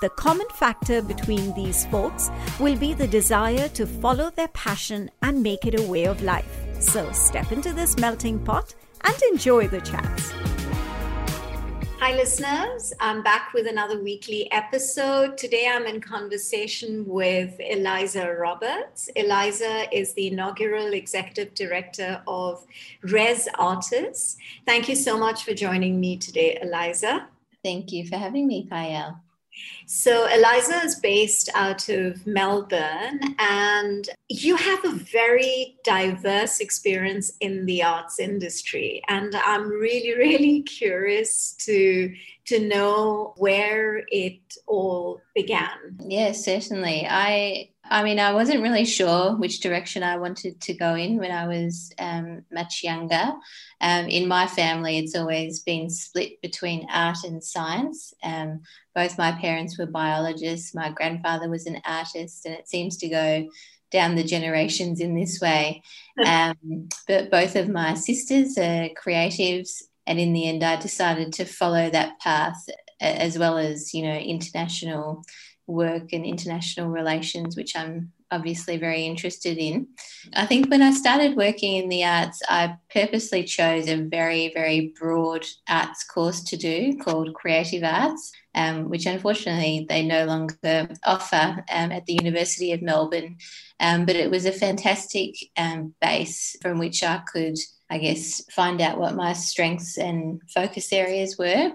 The common factor between these folks will be the desire to follow their passion and make it a way of life. So step into this melting pot and enjoy the chats. Hi, listeners. I'm back with another weekly episode. Today I'm in conversation with Eliza Roberts. Eliza is the inaugural executive director of Res Artists. Thank you so much for joining me today, Eliza. Thank you for having me, Payal. So, Eliza is based out of Melbourne, and you have a very diverse experience in the arts industry. And I'm really, really curious to, to know where it all began. Yes, certainly. I I mean, I wasn't really sure which direction I wanted to go in when I was um, much younger. Um, in my family, it's always been split between art and science. Um, both my parents were biologists. My grandfather was an artist, and it seems to go down the generations in this way. Um, but both of my sisters are creatives, and in the end, I decided to follow that path as well as you know international work and international relations, which I'm obviously very interested in. I think when I started working in the arts, I purposely chose a very, very broad arts course to do called Creative Arts, um, which unfortunately they no longer offer um, at the University of Melbourne. Um, but it was a fantastic um, base from which I could, I guess, find out what my strengths and focus areas were.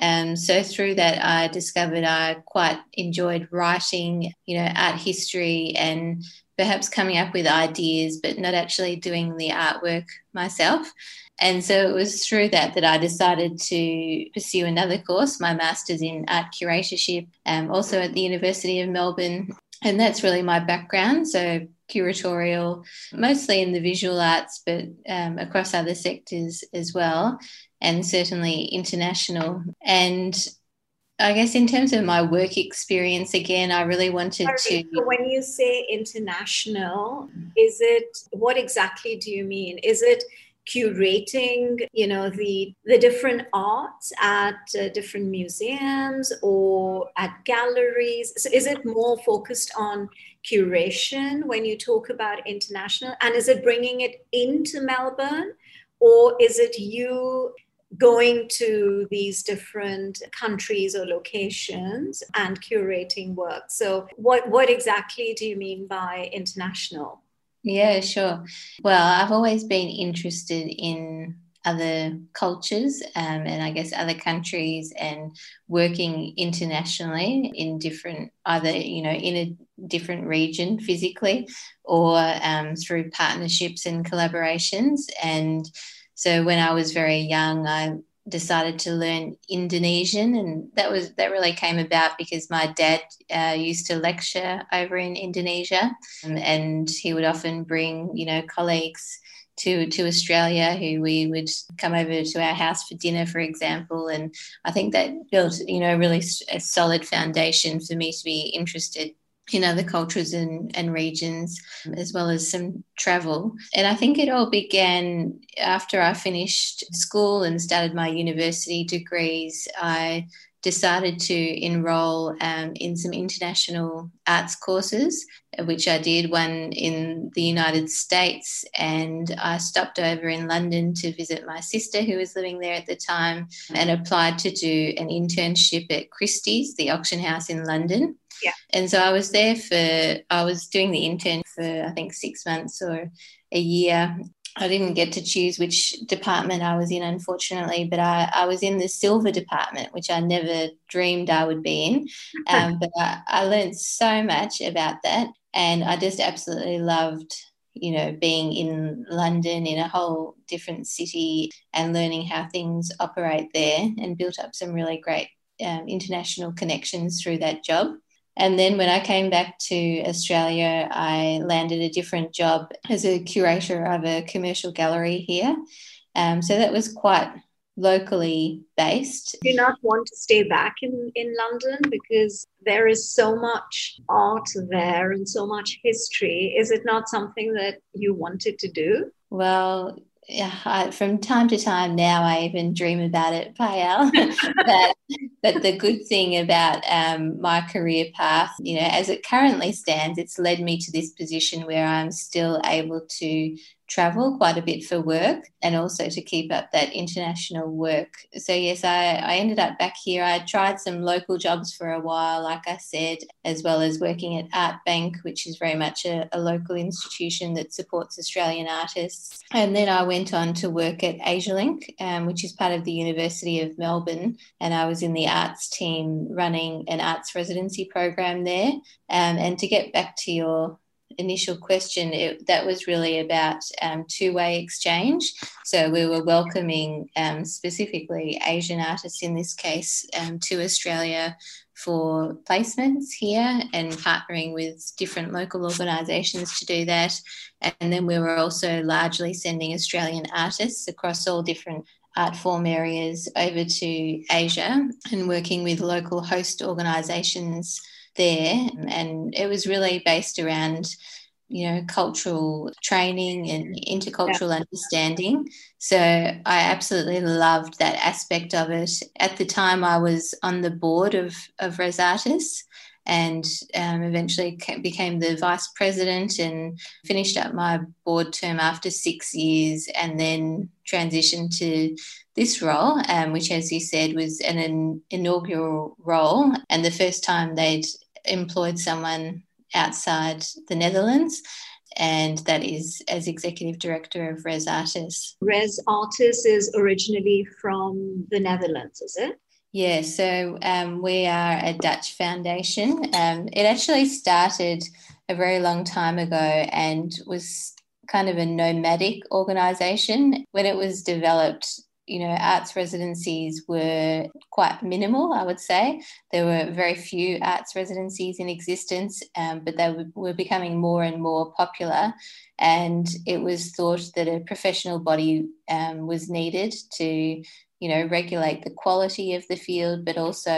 Um, so through that, I discovered I quite enjoyed writing, you know, art history and perhaps coming up with ideas, but not actually doing the artwork myself. And so it was through that that I decided to pursue another course, my master's in art curatorship, um, also at the University of Melbourne. And that's really my background. So curatorial, mostly in the visual arts, but um, across other sectors as well and certainly international. And I guess in terms of my work experience, again, I really wanted Sorry, to. When you say international, is it what exactly do you mean? Is it curating, you know, the the different arts at uh, different museums or at galleries? So is it more focused on curation when you talk about international? And is it bringing it into Melbourne? Or is it you going to these different countries or locations and curating work. So, what, what exactly do you mean by international? Yeah, sure. Well, I've always been interested in other cultures um, and I guess other countries and working internationally in different, either, you know, in a different region physically or um, through partnerships and collaborations. And so when I was very young, I decided to learn Indonesian, and that was that really came about because my dad uh, used to lecture over in Indonesia, um, and he would often bring you know colleagues to to Australia who we would come over to our house for dinner, for example, and I think that built you know really a solid foundation for me to be interested in other cultures and, and regions, as well as some travel. And I think it all began after I finished school and started my university degrees. I decided to enroll um, in some international arts courses, which I did one in the United States. And I stopped over in London to visit my sister, who was living there at the time, and applied to do an internship at Christie's, the auction house in London. Yeah. And so I was there for, I was doing the intern for, I think, six months or a year. I didn't get to choose which department I was in, unfortunately, but I, I was in the silver department, which I never dreamed I would be in. Um, but I, I learned so much about that. And I just absolutely loved, you know, being in London in a whole different city and learning how things operate there and built up some really great um, international connections through that job. And then when I came back to Australia, I landed a different job as a curator of a commercial gallery here. Um, so that was quite locally based. Do not want to stay back in, in London because there is so much art there and so much history? Is it not something that you wanted to do? Well, yeah, I, from time to time now, I even dream about it, Payal. but, but the good thing about um, my career path, you know, as it currently stands, it's led me to this position where I'm still able to travel quite a bit for work and also to keep up that international work. So, yes, I, I ended up back here. I tried some local jobs for a while, like I said, as well as working at Art Bank, which is very much a, a local institution that supports Australian artists. And then I went on to work at AsiaLink, um, which is part of the University of Melbourne. And I was in the arts team running an arts residency program there. Um, and to get back to your initial question, it, that was really about um, two way exchange. So we were welcoming um, specifically Asian artists in this case um, to Australia for placements here and partnering with different local organisations to do that. And then we were also largely sending Australian artists across all different art form areas over to Asia and working with local host organisations there. Mm. And it was really based around you know cultural training and intercultural yeah. understanding so i absolutely loved that aspect of it at the time i was on the board of of Res Artis and um, eventually became the vice president and finished up my board term after six years and then transitioned to this role, um, which, as you said, was an, an inaugural role and the first time they'd employed someone outside the Netherlands and that is as executive director of Res Artis. Res Artis is originally from the Netherlands, is it? Yeah, so um, we are a Dutch foundation. Um, it actually started a very long time ago and was kind of a nomadic organization. When it was developed, you know, arts residencies were quite minimal, I would say. There were very few arts residencies in existence, um, but they were becoming more and more popular. And it was thought that a professional body um, was needed to you know, regulate the quality of the field, but also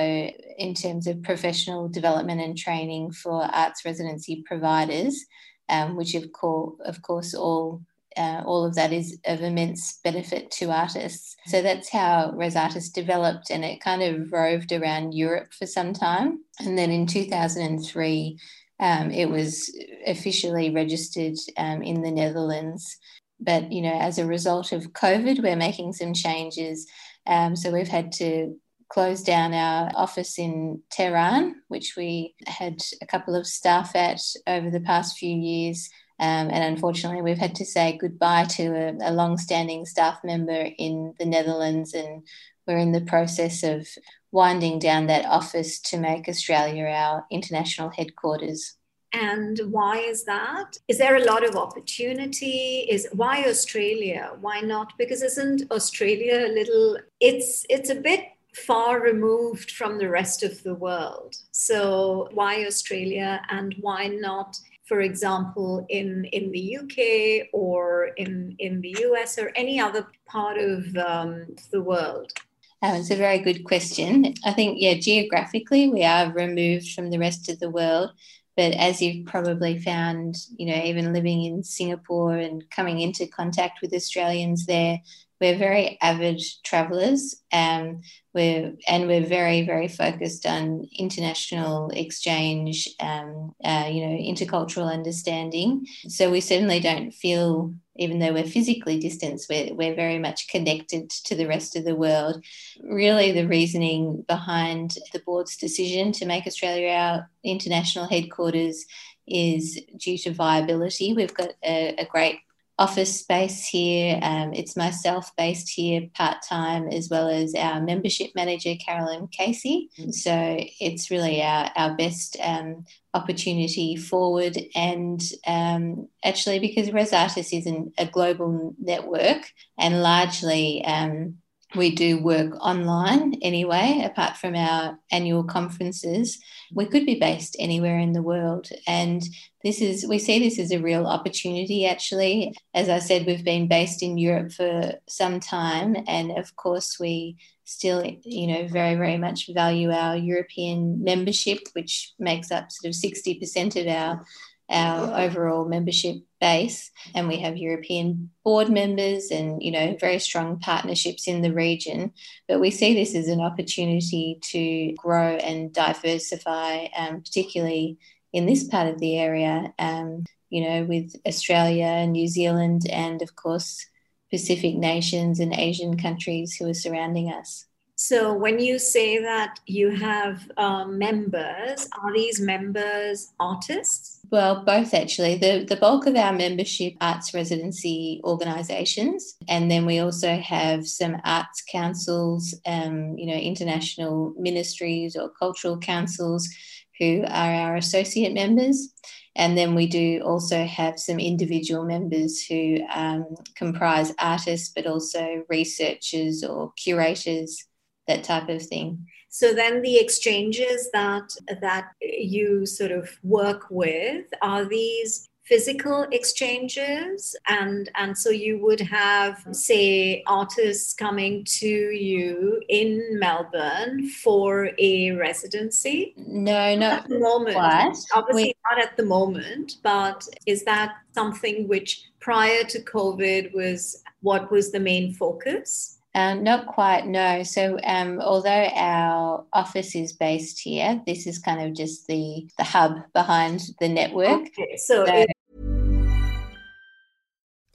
in terms of professional development and training for arts residency providers, um, which of course, of course, all uh, all of that is of immense benefit to artists. So that's how Res Artis developed, and it kind of roved around Europe for some time. And then in 2003, um, it was officially registered um, in the Netherlands. But you know, as a result of COVID, we're making some changes. Um, so we've had to closed down our office in Tehran, which we had a couple of staff at over the past few years. Um, and unfortunately, we've had to say goodbye to a, a long standing staff member in the Netherlands, and we're in the process of winding down that office to make Australia our international headquarters. And why is that? Is there a lot of opportunity? Is why Australia? Why not? Because isn't Australia a little it's it's a bit far removed from the rest of the world. So why Australia and why not for example, in, in the UK or in, in the US or any other part of um, the world? Um, it's a very good question. I think, yeah, geographically, we are removed from the rest of the world. But as you've probably found, you know, even living in Singapore and coming into contact with Australians there, we're very avid travelers um, we're, and we're very, very focused on international exchange, um, uh, you know, intercultural understanding. So we certainly don't feel, even though we're physically distanced, we're, we're very much connected to the rest of the world. Really, the reasoning behind the board's decision to make Australia our international headquarters is due to viability. We've got a, a great office space here. Um, it's myself based here part time, as well as our membership manager, Carolyn Casey. Mm-hmm. So it's really our, our best um, opportunity forward. And um, actually, because Res Artis is an, a global network and largely um, we do work online anyway, apart from our annual conferences. We could be based anywhere in the world. And this is, we see this as a real opportunity actually. As I said, we've been based in Europe for some time. And of course, we still, you know, very, very much value our European membership, which makes up sort of 60% of our our overall membership base and we have european board members and you know very strong partnerships in the region. But we see this as an opportunity to grow and diversify um, particularly in this part of the area um, you know with australia and new zealand and of course pacific nations and asian countries who are surrounding us. So, when you say that you have um, members, are these members artists? Well, both actually. The, the bulk of our membership arts residency organisations, and then we also have some arts councils, um, you know, international ministries or cultural councils who are our associate members. And then we do also have some individual members who um, comprise artists, but also researchers or curators that type of thing. So then the exchanges that that you sort of work with are these physical exchanges. And and so you would have say artists coming to you in melbourne for a residency. No not at the moment. quite. obviously we- not at the moment but is that something which prior to covid was what was the main focus um, not quite, no. So, um, although our office is based here, this is kind of just the the hub behind the network. Okay, so, so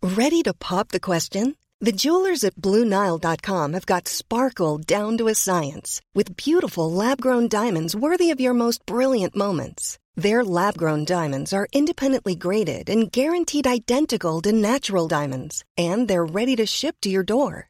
ready to pop the question? The jewelers at BlueNile.com have got sparkle down to a science with beautiful lab grown diamonds worthy of your most brilliant moments. Their lab grown diamonds are independently graded and guaranteed identical to natural diamonds, and they're ready to ship to your door.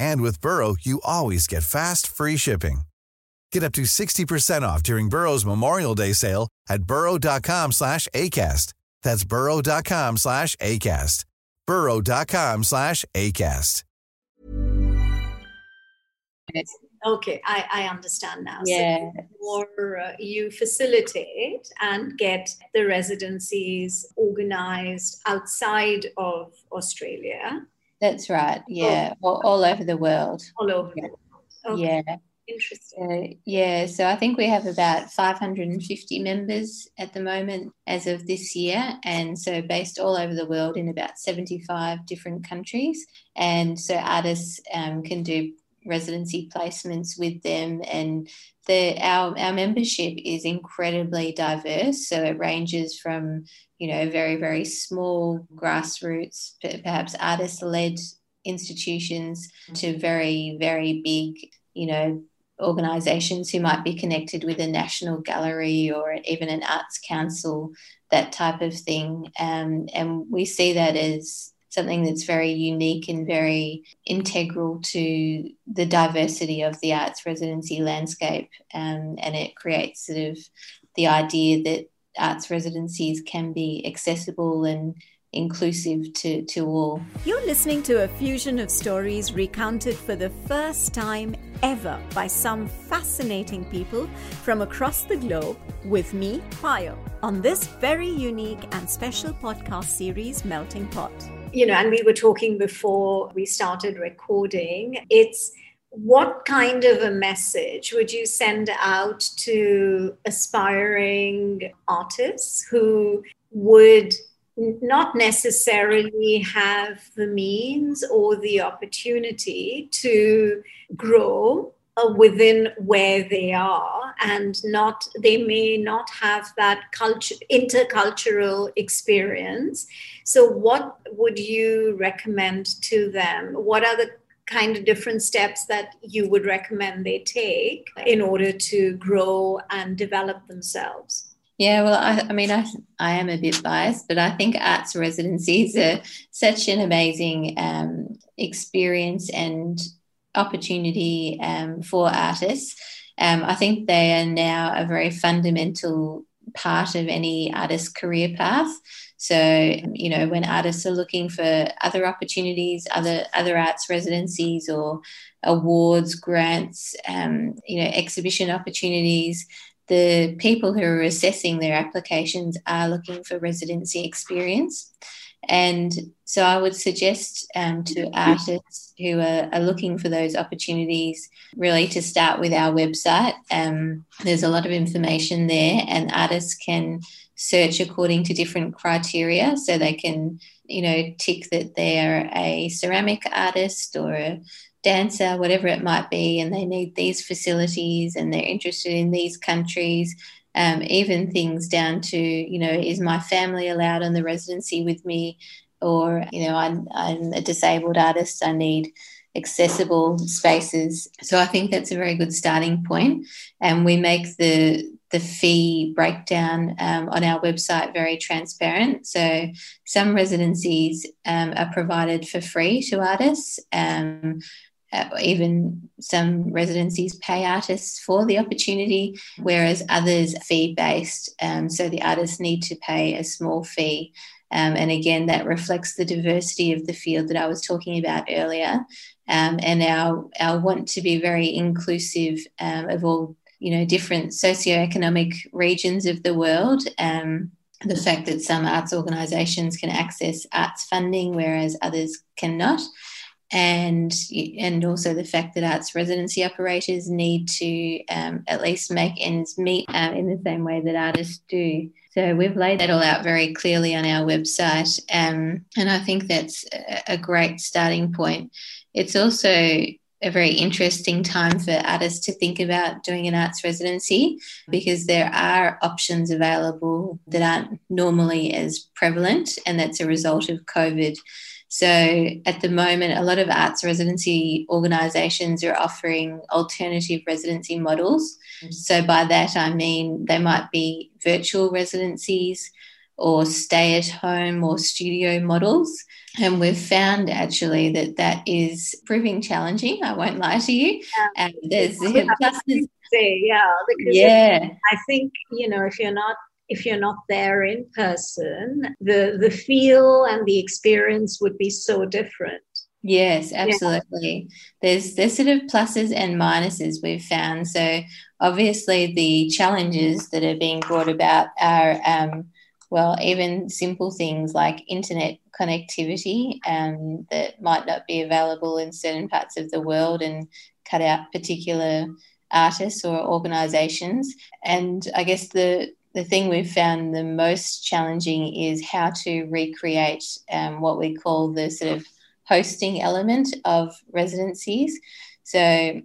And with Burrow, you always get fast, free shipping. Get up to 60% off during Burrow's Memorial Day sale at burrow.com slash ACAST. That's burrow.com slash ACAST. burrow.com slash ACAST. Okay, I, I understand now. Yeah. So more uh, you facilitate and get the residencies organized outside of Australia that's right. Yeah, oh. all, all, over the world. All over. Yeah. Okay. yeah. Interesting. Uh, yeah, so I think we have about 550 members at the moment as of this year, and so based all over the world in about 75 different countries. And so artists um, can do residency placements with them and the our, our membership is incredibly diverse. So it ranges from you know very very small grassroots perhaps artist led institutions to very very big you know organizations who might be connected with a national gallery or even an arts council that type of thing. Um, and we see that as something that's very unique and very integral to the diversity of the arts residency landscape. Um, and it creates sort of the idea that arts residencies can be accessible and inclusive to, to all. You're listening to a fusion of stories recounted for the first time ever by some fascinating people from across the globe with me, Payal, on this very unique and special podcast series, Melting Pot. You know, and we were talking before we started recording. It's what kind of a message would you send out to aspiring artists who would not necessarily have the means or the opportunity to grow within where they are and not they may not have that culture intercultural experience. So what would you recommend to them? What are the kind of different steps that you would recommend they take in order to grow and develop themselves? Yeah, well, I, I, mean, I, I am a bit biased, but I think arts residencies are such an amazing um, experience and opportunity um, for artists. Um, I think they are now a very fundamental part of any artist's career path. So, you know, when artists are looking for other opportunities, other other arts residencies or awards, grants, um, you know, exhibition opportunities, the people who are assessing their applications are looking for residency experience. And so I would suggest um, to artists who are, are, looking for those opportunities really to start with our website. Um, there's a lot of information there, and artists can search according to different criteria. So they can, you know, tick that they're a ceramic artist or a dancer, whatever it might be, and they need these facilities and they're interested in these countries. Um, even things down to, you know, is my family allowed on the residency with me? Or, you know, I'm, I'm a disabled artist, I need accessible spaces. So I think that's a very good starting point. And we make the the fee breakdown um, on our website very transparent. So some residencies um, are provided for free to artists. Uh, even some residencies pay artists for the opportunity, whereas others fee based. Um, so the artists need to pay a small fee. Um, and again, that reflects the diversity of the field that I was talking about earlier, um, and our our want to be very inclusive um, of all you know different socioeconomic regions of the world. Um, the fact that some arts organisations can access arts funding, whereas others cannot and and also the fact that arts residency operators need to um, at least make ends meet um, in the same way that artists do. So we've laid that all out very clearly on our website, um, and I think that's a great starting point. It's also a very interesting time for artists to think about doing an arts residency because there are options available that aren't normally as prevalent, and that's a result of COVID. So at the moment, a lot of arts residency organisations are offering alternative residency models. Mm. So by that, I mean they might be virtual residencies or stay at home or studio models. And we've found actually that that is proving challenging. I won't lie to you. Yeah. And there's pluses. Yeah, because yeah. I think, you know, if you're not if you're not there in person, the the feel and the experience would be so different. Yes, absolutely. Yeah. There's there's sort of pluses and minuses we've found. So obviously the challenges that are being brought about are um, well, even simple things like internet connectivity um, that might not be available in certain parts of the world and cut out particular artists or organizations. And I guess the the thing we've found the most challenging is how to recreate um, what we call the sort of hosting element of residencies. So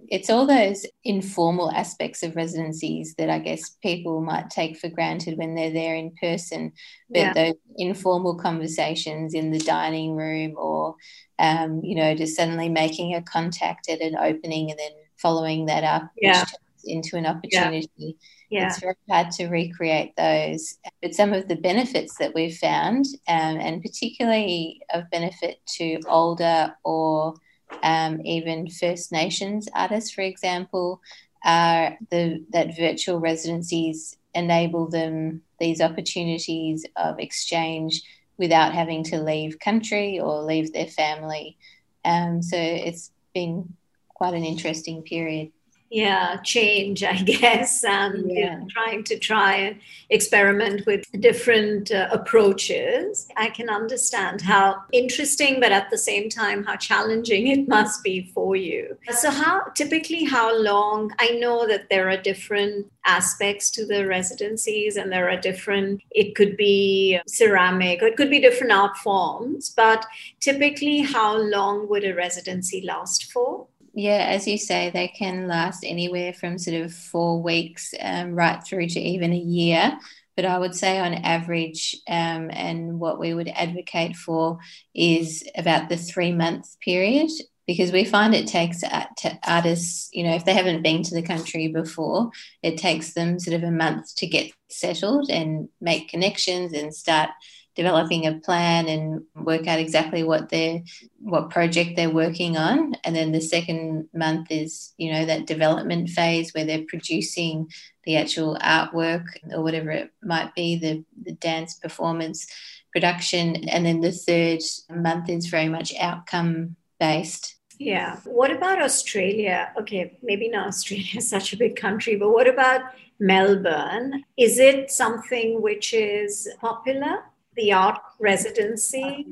it's all those informal aspects of residencies that I guess people might take for granted when they're there in person. But yeah. those informal conversations in the dining room or, um, you know, just suddenly making a contact at an opening and then following that up yeah. into an opportunity. Yeah yeah. it's very hard to recreate those. But some of the benefits that we've found, um, and particularly of benefit to older or um, even First Nations artists, for example, are the that virtual residencies enable them these opportunities of exchange without having to leave country or leave their family. Um, so it's been quite an interesting period yeah change i guess and yeah. you know, trying to try and experiment with different uh, approaches. I can understand how interesting but at the same time how challenging it must be for you. So how typically how long i know that there are different aspects to the residencies and there are different it could be ceramic or it could be different art forms but typically how long would a residency last for yeah, as you say, they can last anywhere from sort of four weeks um, right through to even a year. But I would say, on average, um, and what we would advocate for is about the three month period because we find it takes artists, you know, if they haven't been to the country before, it takes them sort of a month to get settled and make connections and start developing a plan and work out exactly what their what project they're working on. And then the second month is you know that development phase where they're producing the actual artwork or whatever it might be the, the dance performance production. And then the third month is very much outcome based yeah. What about australia? Okay maybe not australia is such a big country but what about melbourne? Is it something which is popular the art residency?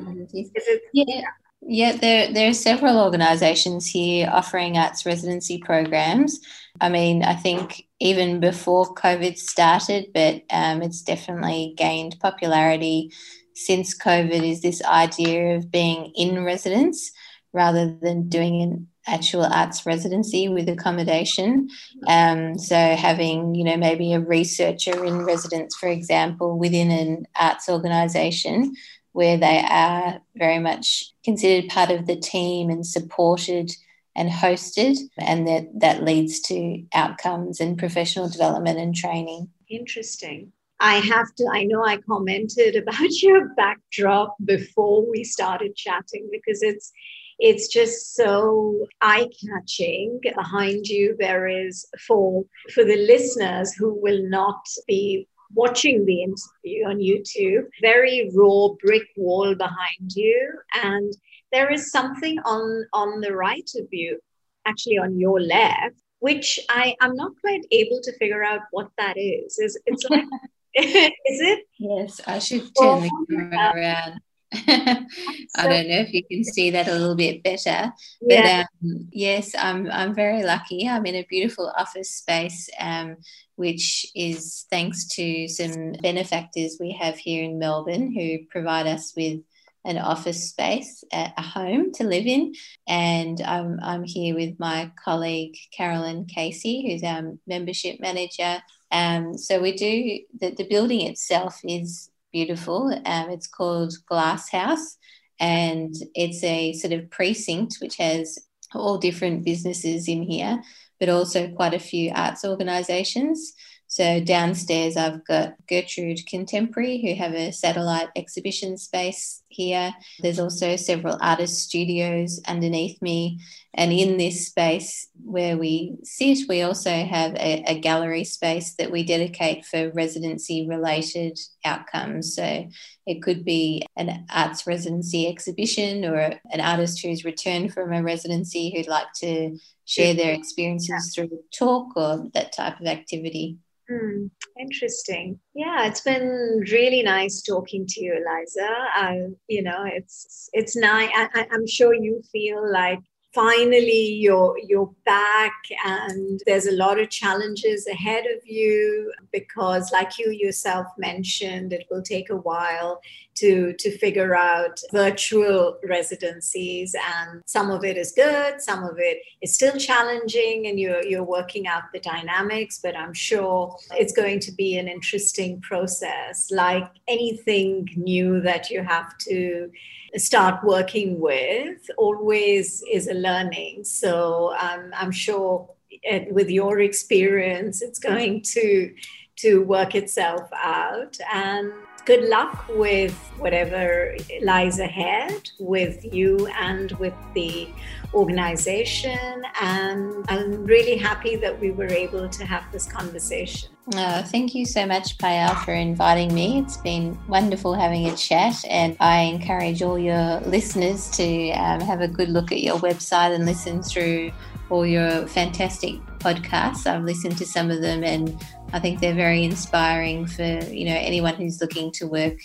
Yeah. Yeah, there, there are several organisations here offering arts residency programs. I mean, I think even before COVID started, but um, it's definitely gained popularity since COVID. Is this idea of being in residence rather than doing an actual arts residency with accommodation. Um, so having, you know, maybe a researcher in residence, for example, within an arts organisation where they are very much considered part of the team and supported and hosted, and that that leads to outcomes and professional development and training. Interesting. I have to, I know I commented about your backdrop before we started chatting because it's it's just so eye catching. Behind you, there is for for the listeners who will not be watching the interview on YouTube, very raw brick wall behind you, and there is something on on the right of you, actually on your left, which I am not quite able to figure out what that is. Is it's like is it? Yes, I should turn the camera around. I don't know if you can see that a little bit better, but yeah. um, yes, I'm I'm very lucky. I'm in a beautiful office space, um, which is thanks to some benefactors we have here in Melbourne who provide us with an office space, a home to live in. And I'm, I'm here with my colleague Carolyn Casey, who's our membership manager. Um, so we do the, the building itself is beautiful. Um, it's called Glass House, and it's a sort of precinct which has all different businesses in here, but also quite a few arts organisations. So downstairs, I've got Gertrude Contemporary, who have a satellite exhibition space here. There's also several artist studios underneath me. And in this space where we sit, we also have a, a gallery space that we dedicate for residency related outcomes. So it could be an arts residency exhibition or an artist who's returned from a residency who'd like to share their experiences through talk or that type of activity. Hmm, interesting. Yeah, it's been really nice talking to you, Eliza. I, you know, it's it's nice. I, I'm sure you feel like finally you're you're back and there's a lot of challenges ahead of you because like you yourself mentioned it will take a while to to figure out virtual residencies and some of it is good some of it is still challenging and you're you're working out the dynamics but i'm sure it's going to be an interesting process. Like anything new that you have to start working with always is a learning. So um, i'm sure it, with your experience it's going to to work itself out. And good luck with whatever lies ahead with you and with the organization. And I'm really happy that we were able to have this conversation. Oh, thank you so much, Payal, for inviting me. It's been wonderful having a chat, and I encourage all your listeners to um, have a good look at your website and listen through all your fantastic podcasts. I've listened to some of them, and I think they're very inspiring for you know anyone who's looking to work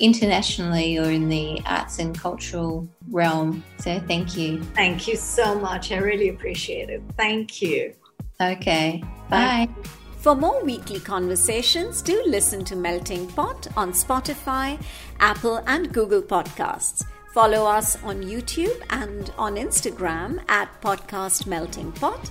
internationally or in the arts and cultural realm. So, thank you. Thank you so much. I really appreciate it. Thank you. Okay. Bye. Bye. For more weekly conversations, do listen to Melting Pot on Spotify, Apple, and Google Podcasts. Follow us on YouTube and on Instagram at Podcast Melting Pot.